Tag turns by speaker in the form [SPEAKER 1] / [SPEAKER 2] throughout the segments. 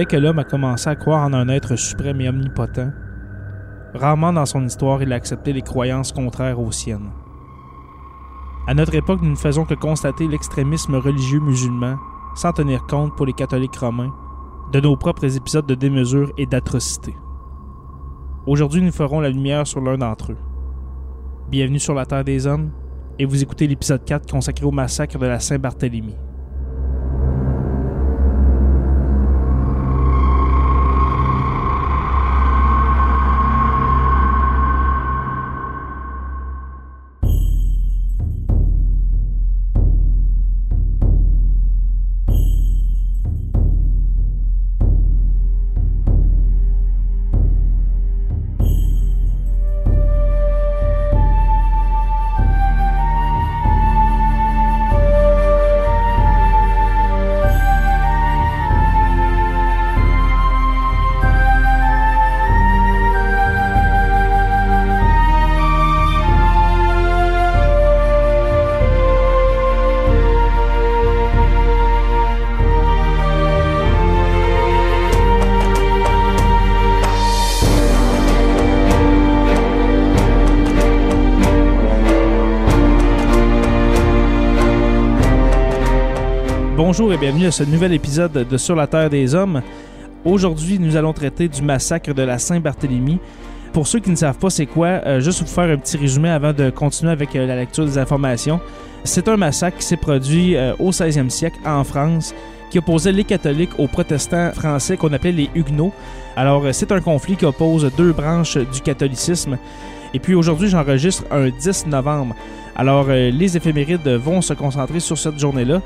[SPEAKER 1] Dès que l'homme a commencé à croire en un être suprême et omnipotent, rarement dans son histoire il a accepté les croyances contraires aux siennes. À notre époque, nous ne faisons que constater l'extrémisme religieux musulman, sans tenir compte pour les catholiques romains, de nos propres épisodes de démesure et d'atrocité. Aujourd'hui, nous ferons la lumière sur l'un d'entre eux. Bienvenue sur la Terre des Hommes, et vous écoutez l'épisode 4 consacré au massacre de la Saint-Barthélemy. Bonjour et bienvenue à ce nouvel épisode de Sur la Terre des Hommes. Aujourd'hui, nous allons traiter du massacre de la Saint-Barthélemy. Pour ceux qui ne savent pas c'est quoi, euh, juste vous faire un petit résumé avant de continuer avec euh, la lecture des informations. C'est un massacre qui s'est produit euh, au 16e siècle en France qui opposait les catholiques aux protestants français qu'on appelait les Huguenots. Alors, c'est un conflit qui oppose deux branches du catholicisme. Et puis aujourd'hui, j'enregistre un 10 novembre. Alors, les éphémérides vont se concentrer sur cette journée-là.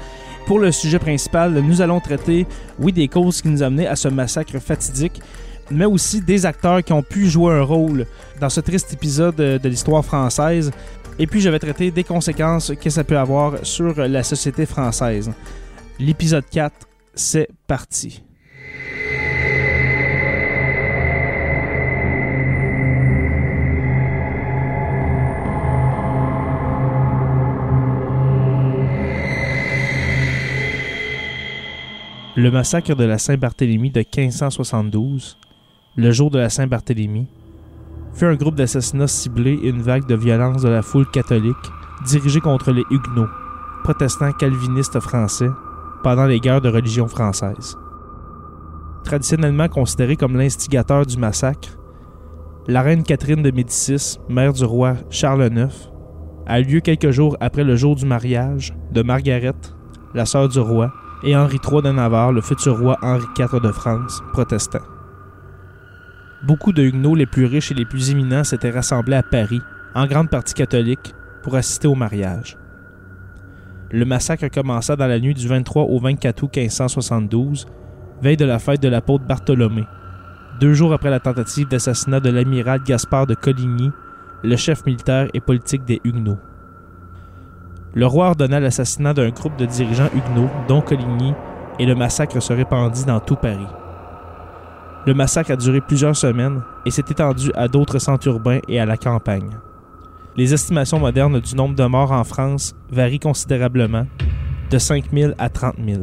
[SPEAKER 1] Pour le sujet principal, nous allons traiter, oui, des causes qui nous amené à ce massacre fatidique, mais aussi des acteurs qui ont pu jouer un rôle dans ce triste épisode de l'histoire française. Et puis, je vais traiter des conséquences que ça peut avoir sur la société française. L'épisode 4, c'est parti. Le massacre de la Saint-Barthélemy de 1572, le jour de la Saint-Barthélemy, fut un groupe d'assassinats ciblés et une vague de violence de la foule catholique dirigée contre les Huguenots, protestants calvinistes français, pendant les guerres de religion françaises. Traditionnellement considéré comme l'instigateur du massacre, la reine Catherine de Médicis, mère du roi Charles IX, a eu lieu quelques jours après le jour du mariage de Margaret, la sœur du roi, et Henri III de Navarre, le futur roi Henri IV de France, protestant. Beaucoup de Huguenots les plus riches et les plus éminents s'étaient rassemblés à Paris, en grande partie catholiques, pour assister au mariage. Le massacre commença dans la nuit du 23 au 24 août 1572, veille de la fête de l'apôtre Bartholomé, deux jours après la tentative d'assassinat de l'amiral Gaspard de Coligny, le chef militaire et politique des Huguenots le roi ordonna l'assassinat d'un groupe de dirigeants huguenots, dont Coligny, et le massacre se répandit dans tout Paris. Le massacre a duré plusieurs semaines et s'est étendu à d'autres centres urbains et à la campagne. Les estimations modernes du nombre de morts en France varient considérablement, de 5 000 à 30 000.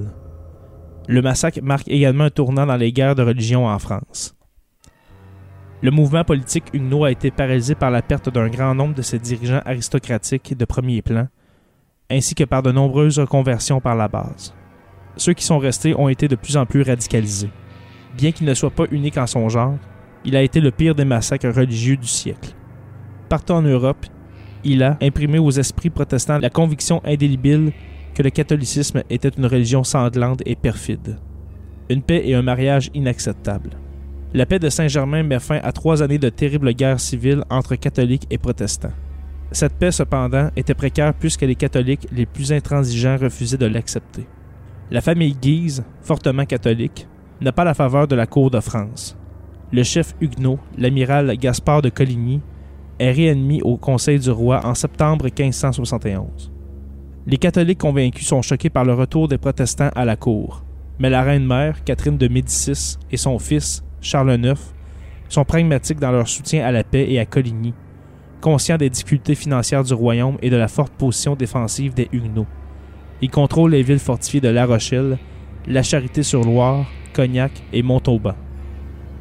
[SPEAKER 1] Le massacre marque également un tournant dans les guerres de religion en France. Le mouvement politique huguenot a été paralysé par la perte d'un grand nombre de ses dirigeants aristocratiques de premier plan, ainsi que par de nombreuses reconversions par la base. Ceux qui sont restés ont été de plus en plus radicalisés. Bien qu'il ne soit pas unique en son genre, il a été le pire des massacres religieux du siècle. Partout en Europe, il a imprimé aux esprits protestants la conviction indélébile que le catholicisme était une religion sanglante et perfide. Une paix et un mariage inacceptables. La paix de Saint-Germain met fin à trois années de terribles guerres civiles entre catholiques et protestants. Cette paix, cependant, était précaire puisque les catholiques les plus intransigeants refusaient de l'accepter. La famille Guise, fortement catholique, n'a pas la faveur de la cour de France. Le chef huguenot, l'amiral Gaspard de Coligny, est réadmis au Conseil du roi en septembre 1571. Les catholiques convaincus sont choqués par le retour des protestants à la cour, mais la reine-mère, Catherine de Médicis, et son fils, Charles IX, sont pragmatiques dans leur soutien à la paix et à Coligny, conscient des difficultés financières du royaume et de la forte position défensive des Huguenots. Il contrôle les villes fortifiées de La Rochelle, La Charité-sur-Loire, Cognac et Montauban.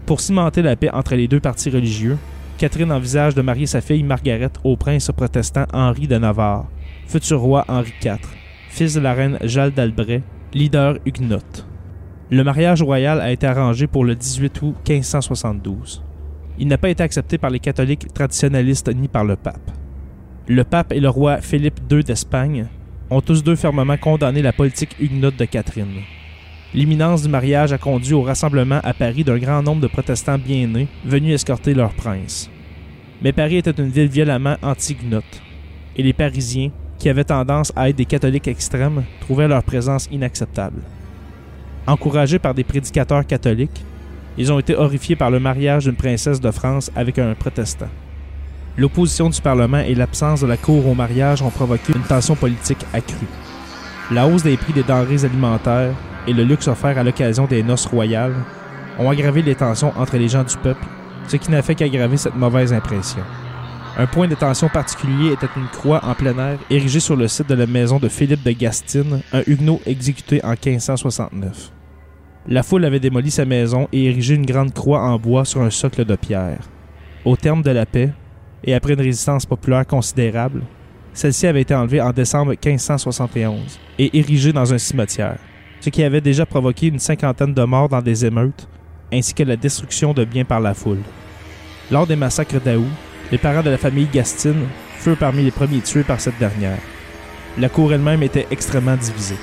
[SPEAKER 1] Pour cimenter la paix entre les deux partis religieux, Catherine envisage de marier sa fille Margaret au prince protestant Henri de Navarre, futur roi Henri IV, fils de la reine Jeanne d'Albret, leader huguenote. Le mariage royal a été arrangé pour le 18 août 1572. Il n'a pas été accepté par les catholiques traditionnalistes ni par le pape. Le pape et le roi Philippe II d'Espagne ont tous deux fermement condamné la politique huguenote de Catherine. L'imminence du mariage a conduit au rassemblement à Paris d'un grand nombre de protestants bien nés venus escorter leur prince. Mais Paris était une ville violemment anti-huguenote, et les Parisiens, qui avaient tendance à être des catholiques extrêmes, trouvaient leur présence inacceptable. Encouragés par des prédicateurs catholiques, ils ont été horrifiés par le mariage d'une princesse de France avec un protestant. L'opposition du Parlement et l'absence de la Cour au mariage ont provoqué une tension politique accrue. La hausse des prix des denrées alimentaires et le luxe offert à l'occasion des noces royales ont aggravé les tensions entre les gens du peuple, ce qui n'a fait qu'aggraver cette mauvaise impression. Un point de tension particulier était une croix en plein air érigée sur le site de la maison de Philippe de Gastine, un huguenot exécuté en 1569. La foule avait démoli sa maison et érigé une grande croix en bois sur un socle de pierre. Au terme de la paix, et après une résistance populaire considérable, celle-ci avait été enlevée en décembre 1571 et érigée dans un cimetière, ce qui avait déjà provoqué une cinquantaine de morts dans des émeutes, ainsi que la destruction de biens par la foule. Lors des massacres d'Août, les parents de la famille Gastine furent parmi les premiers tués par cette dernière. La cour elle-même était extrêmement divisée.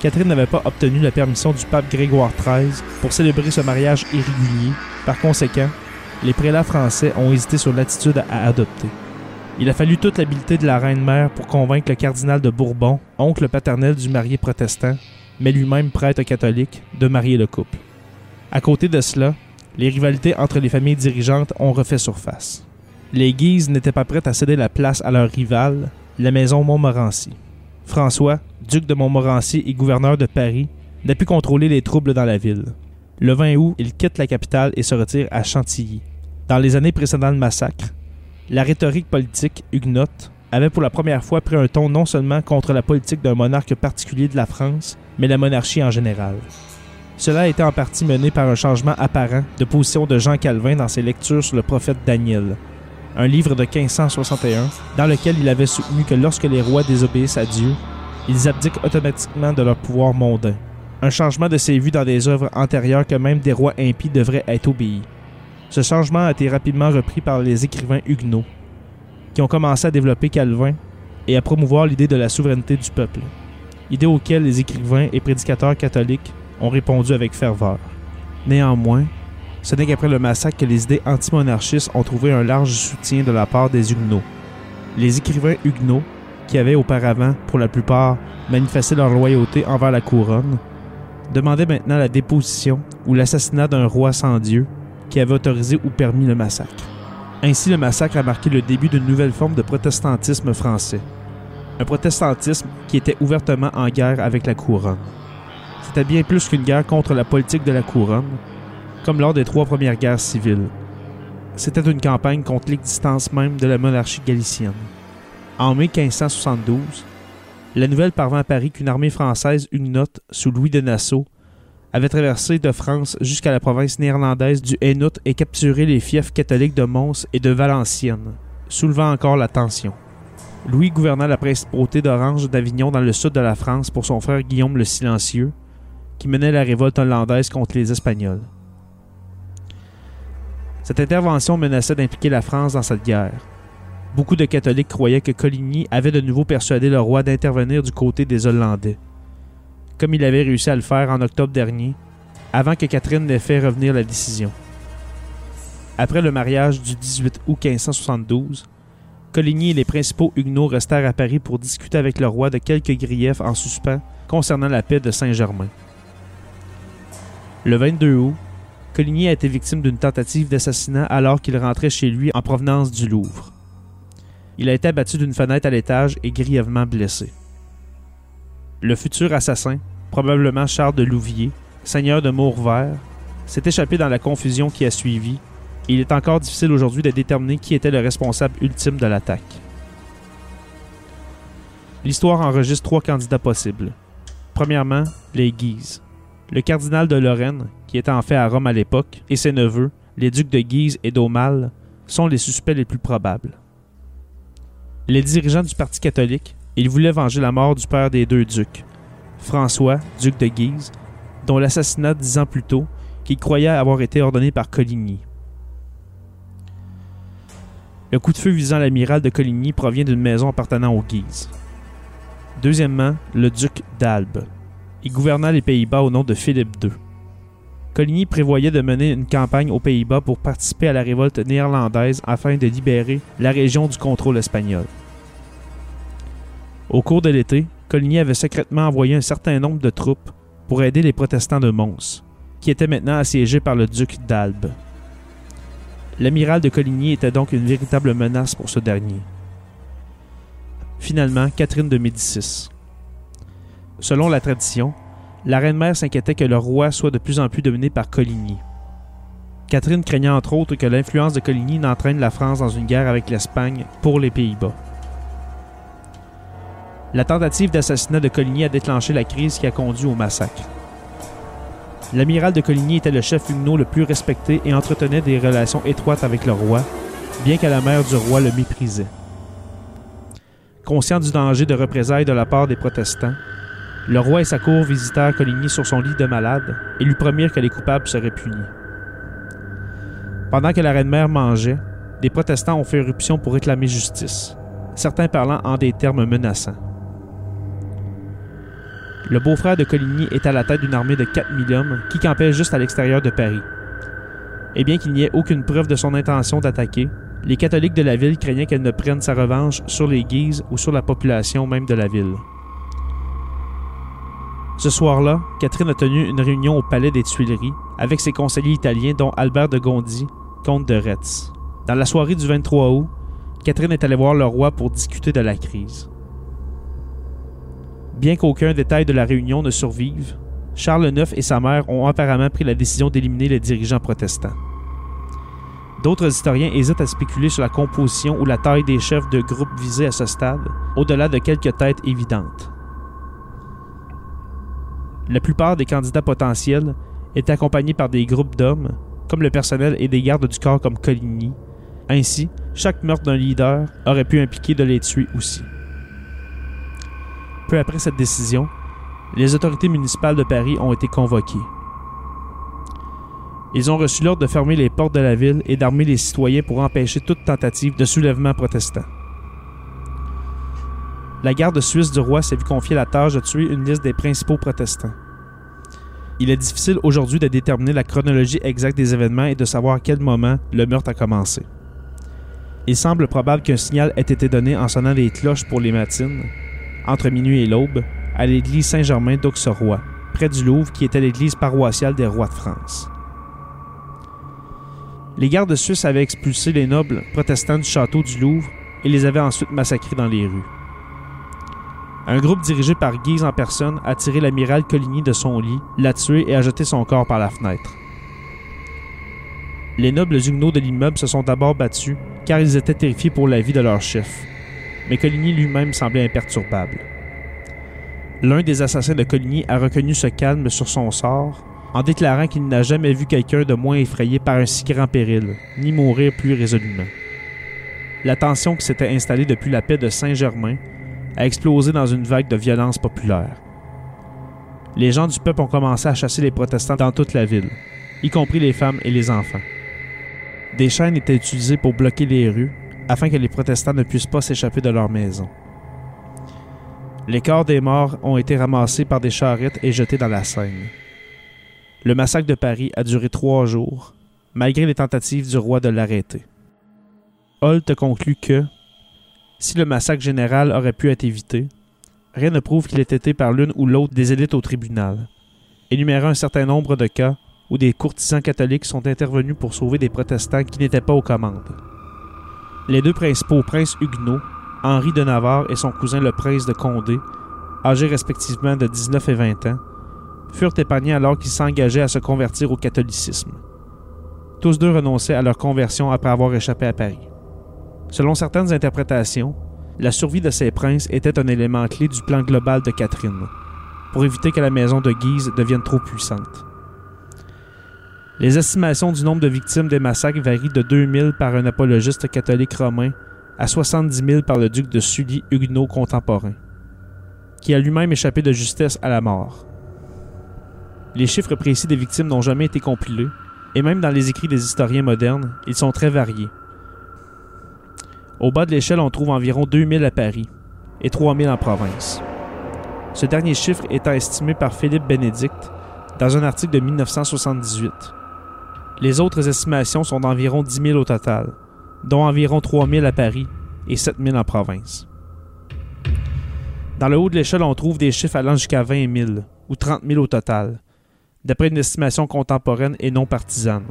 [SPEAKER 1] Catherine n'avait pas obtenu la permission du pape Grégoire XIII pour célébrer ce mariage irrégulier. Par conséquent, les prélats français ont hésité sur l'attitude à adopter. Il a fallu toute l'habileté de la reine-mère pour convaincre le cardinal de Bourbon, oncle paternel du marié protestant, mais lui-même prêtre catholique, de marier le couple. À côté de cela, les rivalités entre les familles dirigeantes ont refait surface. Les Guises n'étaient pas prêtes à céder la place à leur rivale, la maison Montmorency. François, duc de Montmorency et gouverneur de Paris, n'a pu contrôler les troubles dans la ville. Le 20 août, il quitte la capitale et se retire à Chantilly. Dans les années précédant le massacre, la rhétorique politique huguenote avait pour la première fois pris un ton non seulement contre la politique d'un monarque particulier de la France, mais la monarchie en général. Cela a été en partie mené par un changement apparent de position de Jean Calvin dans ses lectures sur le prophète Daniel, un livre de 1561 dans lequel il avait soutenu que lorsque les rois désobéissent à Dieu, ils abdiquent automatiquement de leur pouvoir mondain. Un changement de ses vues dans des œuvres antérieures que même des rois impies devraient être obéis. Ce changement a été rapidement repris par les écrivains huguenots, qui ont commencé à développer Calvin et à promouvoir l'idée de la souveraineté du peuple, idée auquel les écrivains et prédicateurs catholiques ont répondu avec ferveur. Néanmoins, ce n'est qu'après le massacre que les idées antimonarchistes ont trouvé un large soutien de la part des Huguenots. Les écrivains huguenots, qui avaient auparavant, pour la plupart, manifesté leur loyauté envers la couronne, demandaient maintenant la déposition ou l'assassinat d'un roi sans Dieu qui avait autorisé ou permis le massacre. Ainsi, le massacre a marqué le début d'une nouvelle forme de protestantisme français. Un protestantisme qui était ouvertement en guerre avec la couronne. C'était bien plus qu'une guerre contre la politique de la couronne, comme lors des trois premières guerres civiles. C'était une campagne contre l'existence même de la monarchie galicienne. En mai 1572, la nouvelle parvint à Paris qu'une armée française huguenote sous Louis de Nassau avait traversé de France jusqu'à la province néerlandaise du Hainaut et capturé les fiefs catholiques de Mons et de Valenciennes, soulevant encore la tension. Louis gouverna la principauté d'Orange d'Avignon dans le sud de la France pour son frère Guillaume le Silencieux, qui menait la révolte hollandaise contre les Espagnols. Cette intervention menaçait d'impliquer la France dans cette guerre. Beaucoup de catholiques croyaient que Coligny avait de nouveau persuadé le roi d'intervenir du côté des Hollandais, comme il avait réussi à le faire en octobre dernier, avant que Catherine n'ait fait revenir la décision. Après le mariage du 18 août 1572, Coligny et les principaux huguenots restèrent à Paris pour discuter avec le roi de quelques griefs en suspens concernant la paix de Saint-Germain. Le 22 août, Coligny a été victime d'une tentative d'assassinat alors qu'il rentrait chez lui en provenance du Louvre. Il a été abattu d'une fenêtre à l'étage et grièvement blessé. Le futur assassin, probablement Charles de Louvier, seigneur de Mourvert, s'est échappé dans la confusion qui a suivi et il est encore difficile aujourd'hui de déterminer qui était le responsable ultime de l'attaque. L'histoire enregistre trois candidats possibles. Premièrement, les Guises. Le cardinal de Lorraine, qui était en fait à Rome à l'époque, et ses neveux, les ducs de Guise et d'Aumale, sont les suspects les plus probables. Les dirigeants du Parti catholique, ils voulaient venger la mort du père des deux ducs, François, duc de Guise, dont l'assassinat dix ans plus tôt, qu'ils croyaient avoir été ordonné par Coligny. Le coup de feu visant l'amiral de Coligny provient d'une maison appartenant aux Guises. Deuxièmement, le duc d'Albe. Il gouverna les Pays-Bas au nom de Philippe II. Coligny prévoyait de mener une campagne aux Pays-Bas pour participer à la révolte néerlandaise afin de libérer la région du contrôle espagnol. Au cours de l'été, Coligny avait secrètement envoyé un certain nombre de troupes pour aider les protestants de Mons, qui étaient maintenant assiégés par le duc d'Albe. L'amiral de Coligny était donc une véritable menace pour ce dernier. Finalement, Catherine de Médicis. Selon la tradition, la reine-mère s'inquiétait que le roi soit de plus en plus dominé par Coligny. Catherine craignait entre autres que l'influence de Coligny n'entraîne la France dans une guerre avec l'Espagne pour les Pays-Bas. La tentative d'assassinat de Coligny a déclenché la crise qui a conduit au massacre. L'amiral de Coligny était le chef huguenot le plus respecté et entretenait des relations étroites avec le roi, bien que la mère du roi le méprisait. Conscient du danger de représailles de la part des protestants, le roi et sa cour visitèrent Coligny sur son lit de malade et lui promirent que les coupables seraient punis. Pendant que la reine-mère mangeait, des protestants ont fait éruption pour réclamer justice, certains parlant en des termes menaçants. Le beau-frère de Coligny est à la tête d'une armée de 4000 hommes qui campait juste à l'extérieur de Paris. Et bien qu'il n'y ait aucune preuve de son intention d'attaquer, les catholiques de la ville craignaient qu'elle ne prenne sa revanche sur les Guises ou sur la population même de la ville. Ce soir-là, Catherine a tenu une réunion au palais des Tuileries avec ses conseillers italiens dont Albert de Gondi, comte de Retz. Dans la soirée du 23 août, Catherine est allée voir le roi pour discuter de la crise. Bien qu'aucun détail de la réunion ne survive, Charles IX et sa mère ont apparemment pris la décision d'éliminer les dirigeants protestants. D'autres historiens hésitent à spéculer sur la composition ou la taille des chefs de groupes visés à ce stade, au-delà de quelques têtes évidentes. La plupart des candidats potentiels étaient accompagnés par des groupes d'hommes, comme le personnel et des gardes du corps comme Coligny. Ainsi, chaque meurtre d'un leader aurait pu impliquer de les tuer aussi. Peu après cette décision, les autorités municipales de Paris ont été convoquées. Ils ont reçu l'ordre de fermer les portes de la ville et d'armer les citoyens pour empêcher toute tentative de soulèvement protestant. La garde suisse du roi s'est vu confier la tâche de tuer une liste des principaux protestants. Il est difficile aujourd'hui de déterminer la chronologie exacte des événements et de savoir à quel moment le meurtre a commencé. Il semble probable qu'un signal ait été donné en sonnant les cloches pour les matines, entre minuit et l'aube, à l'église Saint-Germain d'Auxerrois, près du Louvre, qui était l'église paroissiale des rois de France. Les gardes suisses avaient expulsé les nobles protestants du château du Louvre et les avaient ensuite massacrés dans les rues. Un groupe dirigé par Guise en personne a tiré l'amiral Coligny de son lit, l'a tué et a jeté son corps par la fenêtre. Les nobles huguenots de l'immeuble se sont d'abord battus car ils étaient terrifiés pour la vie de leur chef mais Coligny lui-même semblait imperturbable. L'un des assassins de Coligny a reconnu ce calme sur son sort en déclarant qu'il n'a jamais vu quelqu'un de moins effrayé par un si grand péril, ni mourir plus résolument. La tension qui s'était installée depuis la paix de Saint-Germain a explosé dans une vague de violence populaire. Les gens du peuple ont commencé à chasser les protestants dans toute la ville, y compris les femmes et les enfants. Des chaînes étaient utilisées pour bloquer les rues afin que les protestants ne puissent pas s'échapper de leur maison. Les corps des morts ont été ramassés par des charrettes et jetés dans la Seine. Le massacre de Paris a duré trois jours, malgré les tentatives du roi de l'arrêter. Holt conclut que, si le massacre général aurait pu être évité, rien ne prouve qu'il ait été par l'une ou l'autre des élites au tribunal, énumérant un certain nombre de cas où des courtisans catholiques sont intervenus pour sauver des protestants qui n'étaient pas aux commandes. Les deux principaux princes huguenots, Henri de Navarre et son cousin le prince de Condé, âgés respectivement de 19 et 20 ans, furent épargnés alors qu'ils s'engageaient à se convertir au catholicisme. Tous deux renonçaient à leur conversion après avoir échappé à Paris. Selon certaines interprétations, la survie de ces princes était un élément clé du plan global de Catherine. pour éviter que la maison de Guise devienne trop puissante. Les estimations du nombre de victimes des massacres varient de 2000 par un apologiste catholique romain à 70 000 par le duc de Sully huguenot contemporain, qui a lui-même échappé de justesse à la mort. Les chiffres précis des victimes n'ont jamais été compilés, et même dans les écrits des historiens modernes, ils sont très variés. Au bas de l'échelle, on trouve environ 2000 à Paris et 3000 en province. Ce dernier chiffre étant estimé par Philippe Bénédicte dans un article de 1978. Les autres estimations sont d'environ 10 000 au total, dont environ 3 000 à Paris et 7 000 en province. Dans le haut de l'échelle, on trouve des chiffres allant jusqu'à 20 000 ou 30 000 au total, d'après une estimation contemporaine et non partisane,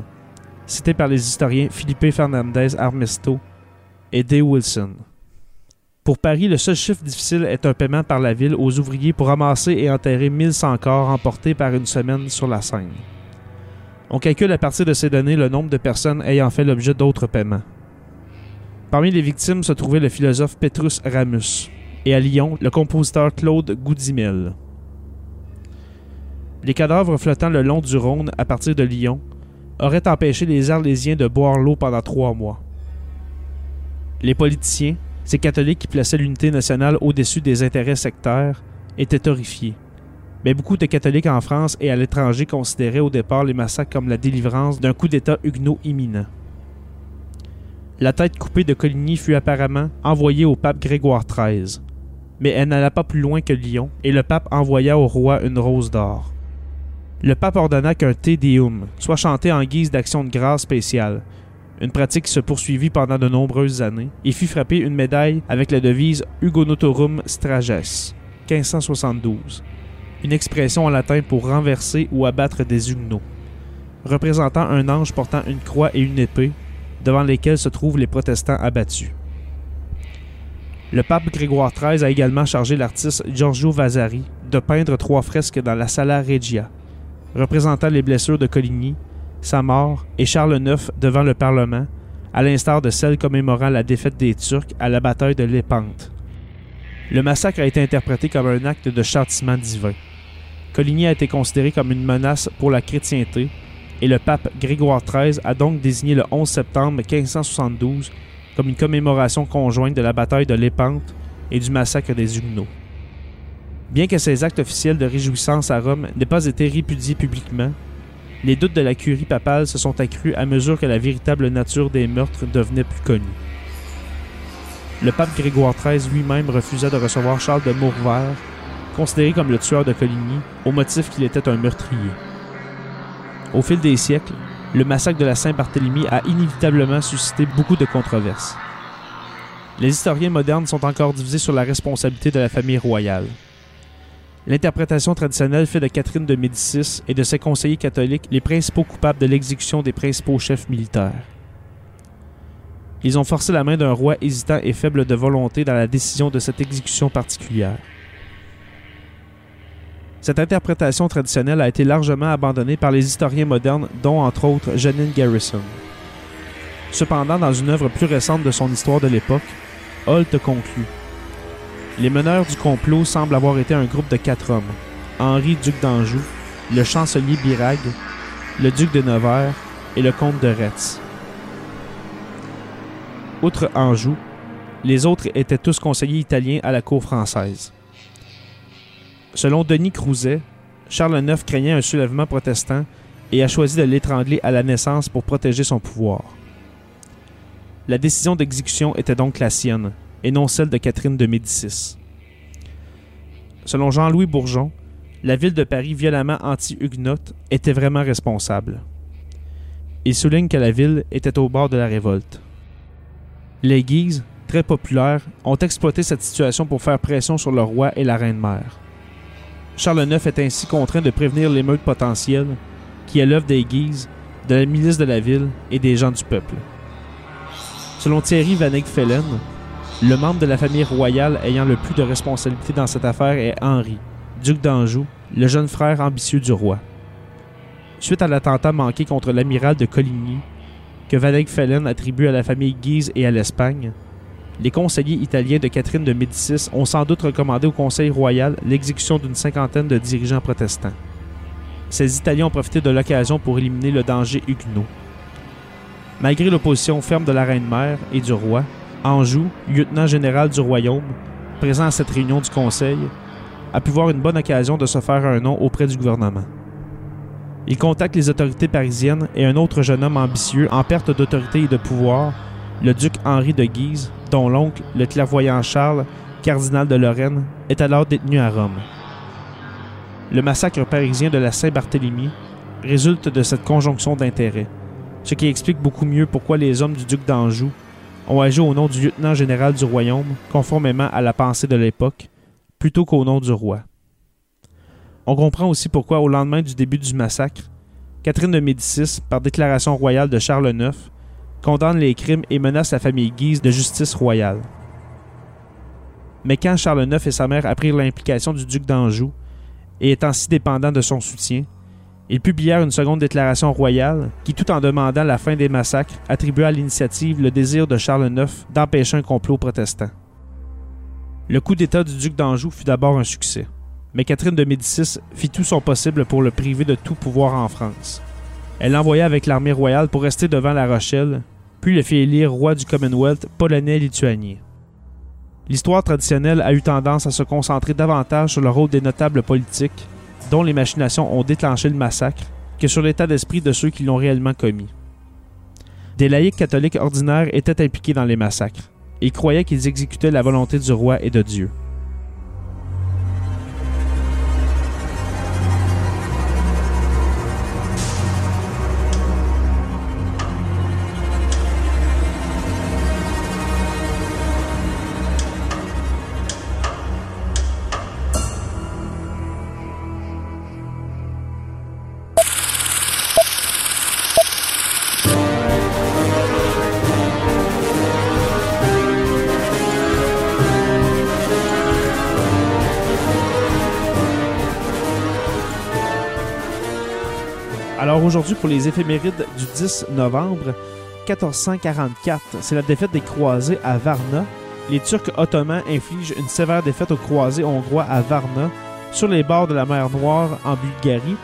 [SPEAKER 1] citée par les historiens Philippe Fernandez Armesto et Day Wilson. Pour Paris, le seul chiffre difficile est un paiement par la ville aux ouvriers pour ramasser et enterrer 1100 corps emportés par une semaine sur la Seine. On calcule à partir de ces données le nombre de personnes ayant fait l'objet d'autres paiements. Parmi les victimes se trouvait le philosophe Petrus Ramus et à Lyon, le compositeur Claude Goudimel. Les cadavres flottant le long du Rhône à partir de Lyon auraient empêché les Arlésiens de boire l'eau pendant trois mois. Les politiciens, ces catholiques qui plaçaient l'unité nationale au-dessus des intérêts sectaires, étaient horrifiés mais beaucoup de catholiques en France et à l'étranger considéraient au départ les massacres comme la délivrance d'un coup d'État huguenot imminent. La tête coupée de Coligny fut apparemment envoyée au pape Grégoire XIII, mais elle n'alla pas plus loin que Lyon et le pape envoya au roi une rose d'or. Le pape ordonna qu'un Te Deum soit chanté en guise d'action de grâce spéciale, une pratique qui se poursuivit pendant de nombreuses années, et fit frapper une médaille avec la devise Hugonotorum Strages, 1572, une expression en latin pour renverser ou abattre des huguenots, représentant un ange portant une croix et une épée, devant lesquels se trouvent les protestants abattus. Le pape Grégoire XIII a également chargé l'artiste Giorgio Vasari de peindre trois fresques dans la Sala Regia, représentant les blessures de Coligny, sa mort et Charles IX devant le Parlement, à l'instar de celles commémorant la défaite des Turcs à la bataille de Lépante. Le massacre a été interprété comme un acte de châtiment divin. Coligny a été considéré comme une menace pour la chrétienté et le pape Grégoire XIII a donc désigné le 11 septembre 1572 comme une commémoration conjointe de la bataille de Lépante et du massacre des Huguenots. Bien que ces actes officiels de réjouissance à Rome n'aient pas été répudiés publiquement, les doutes de la curie papale se sont accrus à mesure que la véritable nature des meurtres devenait plus connue. Le pape Grégoire XIII lui-même refusa de recevoir Charles de Mourvert considéré comme le tueur de Coligny, au motif qu'il était un meurtrier. Au fil des siècles, le massacre de la Saint-Barthélemy a inévitablement suscité beaucoup de controverses. Les historiens modernes sont encore divisés sur la responsabilité de la famille royale. L'interprétation traditionnelle fait de Catherine de Médicis et de ses conseillers catholiques les principaux coupables de l'exécution des principaux chefs militaires. Ils ont forcé la main d'un roi hésitant et faible de volonté dans la décision de cette exécution particulière. Cette interprétation traditionnelle a été largement abandonnée par les historiens modernes, dont entre autres Janine Garrison. Cependant, dans une œuvre plus récente de son histoire de l'époque, Holt conclut Les meneurs du complot semblent avoir été un groupe de quatre hommes Henri, duc d'Anjou, le chancelier Birag, le duc de Nevers et le comte de Retz. Outre Anjou, les autres étaient tous conseillers italiens à la cour française. Selon Denis Crouzet, Charles IX craignait un soulèvement protestant et a choisi de l'étrangler à la naissance pour protéger son pouvoir. La décision d'exécution était donc la sienne, et non celle de Catherine de Médicis. Selon Jean-Louis Bourgeon, la ville de Paris violemment anti-huguenote était vraiment responsable. Il souligne que la ville était au bord de la révolte. Les Guises, très populaires, ont exploité cette situation pour faire pression sur le roi et la reine-mère. Charles IX est ainsi contraint de prévenir l'émeute potentielle qui est l'œuvre des Guises, de la milice de la ville et des gens du peuple. Selon Thierry Van Fellen, le membre de la famille royale ayant le plus de responsabilité dans cette affaire est Henri, duc d'Anjou, le jeune frère ambitieux du roi. Suite à l'attentat manqué contre l'amiral de Coligny, que Van Fellen attribue à la famille Guise et à l'Espagne, les conseillers italiens de Catherine de Médicis ont sans doute recommandé au Conseil royal l'exécution d'une cinquantaine de dirigeants protestants. Ces Italiens ont profité de l'occasion pour éliminer le danger huguenot. Malgré l'opposition ferme de la reine-mère et du roi, Anjou, lieutenant général du royaume, présent à cette réunion du Conseil, a pu voir une bonne occasion de se faire un nom auprès du gouvernement. Il contacte les autorités parisiennes et un autre jeune homme ambitieux en perte d'autorité et de pouvoir, le duc Henri de Guise, dont l'oncle, le clairvoyant Charles, cardinal de Lorraine, est alors détenu à Rome. Le massacre parisien de la Saint-Barthélemy résulte de cette conjonction d'intérêts, ce qui explique beaucoup mieux pourquoi les hommes du duc d'Anjou ont agi au nom du lieutenant général du royaume, conformément à la pensée de l'époque, plutôt qu'au nom du roi. On comprend aussi pourquoi, au lendemain du début du massacre, Catherine de Médicis, par déclaration royale de Charles IX, condamne les crimes et menace la famille Guise de justice royale. Mais quand Charles IX et sa mère apprirent l'implication du duc d'Anjou, et étant si dépendants de son soutien, ils publièrent une seconde déclaration royale qui, tout en demandant la fin des massacres, attribua à l'initiative le désir de Charles IX d'empêcher un complot protestant. Le coup d'État du duc d'Anjou fut d'abord un succès, mais Catherine de Médicis fit tout son possible pour le priver de tout pouvoir en France. Elle l'envoya avec l'armée royale pour rester devant La Rochelle, puis le fit élire roi du Commonwealth polonais-lituanien. L'histoire traditionnelle a eu tendance à se concentrer davantage sur le rôle des notables politiques, dont les machinations ont déclenché le massacre, que sur l'état d'esprit de ceux qui l'ont réellement commis. Des laïcs catholiques ordinaires étaient impliqués dans les massacres, et croyaient qu'ils exécutaient la volonté du roi et de Dieu. Aujourd'hui, pour les éphémérides du 10 novembre 1444, c'est la défaite des croisés à Varna. Les Turcs ottomans infligent une sévère défaite aux croisés hongrois à Varna, sur les bords de la mer Noire en Bulgarie.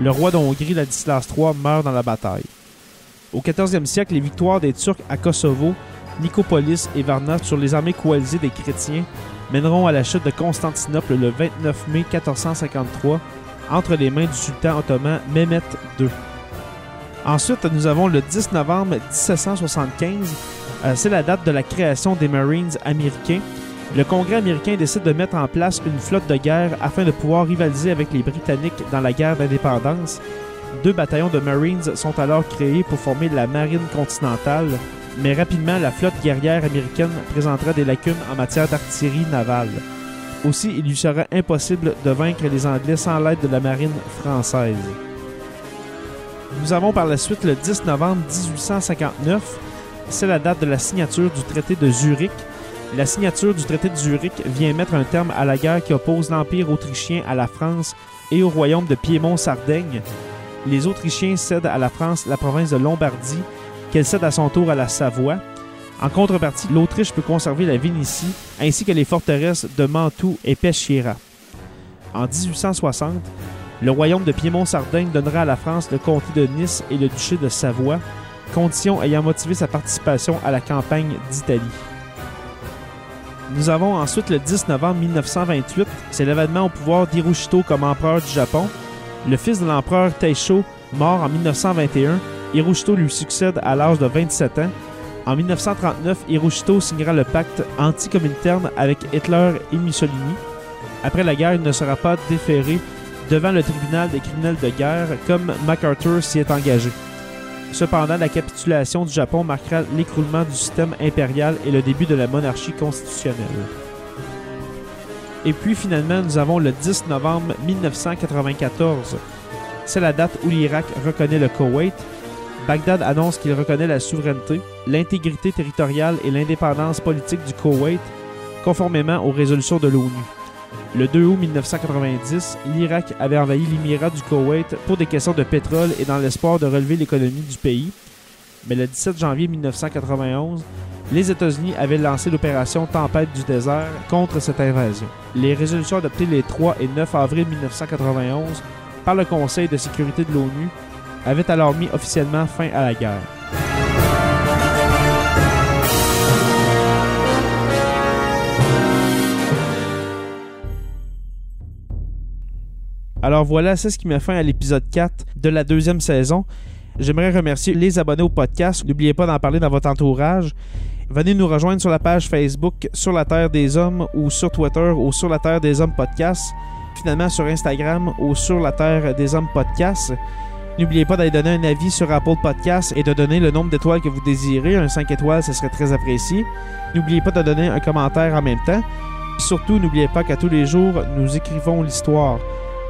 [SPEAKER 1] Le roi de Hongrie, Ladislas III, meurt dans la bataille. Au 14e siècle, les victoires des Turcs à Kosovo, Nicopolis et Varna sur les armées coalisées des chrétiens mèneront à la chute de Constantinople le 29 mai 1453 entre les mains du sultan ottoman Mehmet II. Ensuite, nous avons le 10 novembre 1775. Euh, c'est la date de la création des Marines américains. Le Congrès américain décide de mettre en place une flotte de guerre afin de pouvoir rivaliser avec les Britanniques dans la guerre d'indépendance. Deux bataillons de Marines sont alors créés pour former la Marine continentale, mais rapidement la flotte guerrière américaine présentera des lacunes en matière d'artillerie navale. Aussi, il lui sera impossible de vaincre les Anglais sans l'aide de la marine française. Nous avons par la suite le 10 novembre 1859. C'est la date de la signature du traité de Zurich. La signature du traité de Zurich vient mettre un terme à la guerre qui oppose l'Empire autrichien à la France et au royaume de Piémont-Sardaigne. Les Autrichiens cèdent à la France la province de Lombardie, qu'elle cède à son tour à la Savoie. En contrepartie, l'Autriche peut conserver la Vénétie ainsi que les forteresses de Mantoue et Peschiera. En 1860, le royaume de Piémont-Sardaigne donnera à la France le comté de Nice et le duché de Savoie, condition ayant motivé sa participation à la campagne d'Italie. Nous avons ensuite le 10 novembre 1928, c'est l'événement au pouvoir d'Hiroshito comme empereur du Japon. Le fils de l'empereur Taisho, mort en 1921, Hiroshito lui succède à l'âge de 27 ans. En 1939, Hiroshito signera le pacte anti-comintern avec Hitler et Mussolini. Après la guerre, il ne sera pas déféré devant le tribunal des criminels de guerre comme MacArthur s'y est engagé. Cependant, la capitulation du Japon marquera l'écroulement du système impérial et le début de la monarchie constitutionnelle. Et puis finalement, nous avons le 10 novembre 1994. C'est la date où l'Irak reconnaît le Koweït. Bagdad annonce qu'il reconnaît la souveraineté, l'intégrité territoriale et l'indépendance politique du Koweït, conformément aux résolutions de l'ONU. Le 2 août 1990, l'Irak avait envahi l'émirat du Koweït pour des questions de pétrole et dans l'espoir de relever l'économie du pays. Mais le 17 janvier 1991, les États-Unis avaient lancé l'opération Tempête du désert contre cette invasion. Les résolutions adoptées les 3 et 9 avril 1991 par le Conseil de sécurité de l'ONU avaient alors mis officiellement fin à la guerre. Alors voilà, c'est ce qui met fin à l'épisode 4 de la deuxième saison. J'aimerais remercier les abonnés au podcast. N'oubliez pas d'en parler dans votre entourage. Venez nous rejoindre sur la page Facebook Sur la Terre des Hommes ou sur Twitter ou Sur la Terre des Hommes Podcast. Finalement sur Instagram ou Sur la Terre des Hommes Podcast. N'oubliez pas d'aller donner un avis sur Apple Podcast et de donner le nombre d'étoiles que vous désirez. Un 5 étoiles, ce serait très apprécié. N'oubliez pas de donner un commentaire en même temps. Surtout, n'oubliez pas qu'à tous les jours, nous écrivons l'histoire.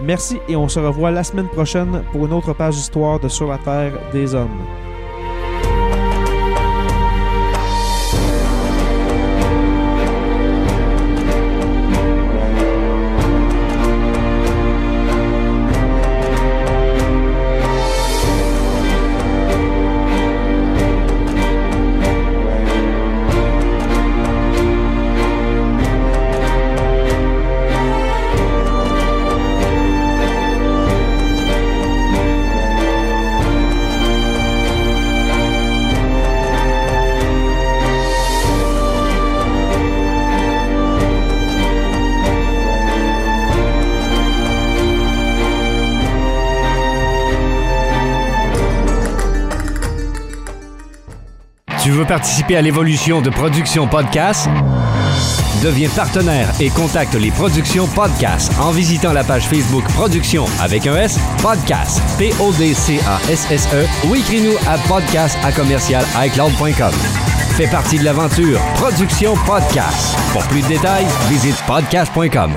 [SPEAKER 1] Merci et on se revoit la semaine prochaine pour une autre page d'histoire de Sur la Terre des Hommes.
[SPEAKER 2] Participer à l'évolution de Production Podcast? Deviens partenaire et contacte les Productions Podcast en visitant la page Facebook Production avec un S, Podcast, P-O-D-C-A-S-S-E ou écris-nous à podcast à commercial iCloud.com. Fais partie de l'aventure Production Podcast. Pour plus de détails, visite podcast.com.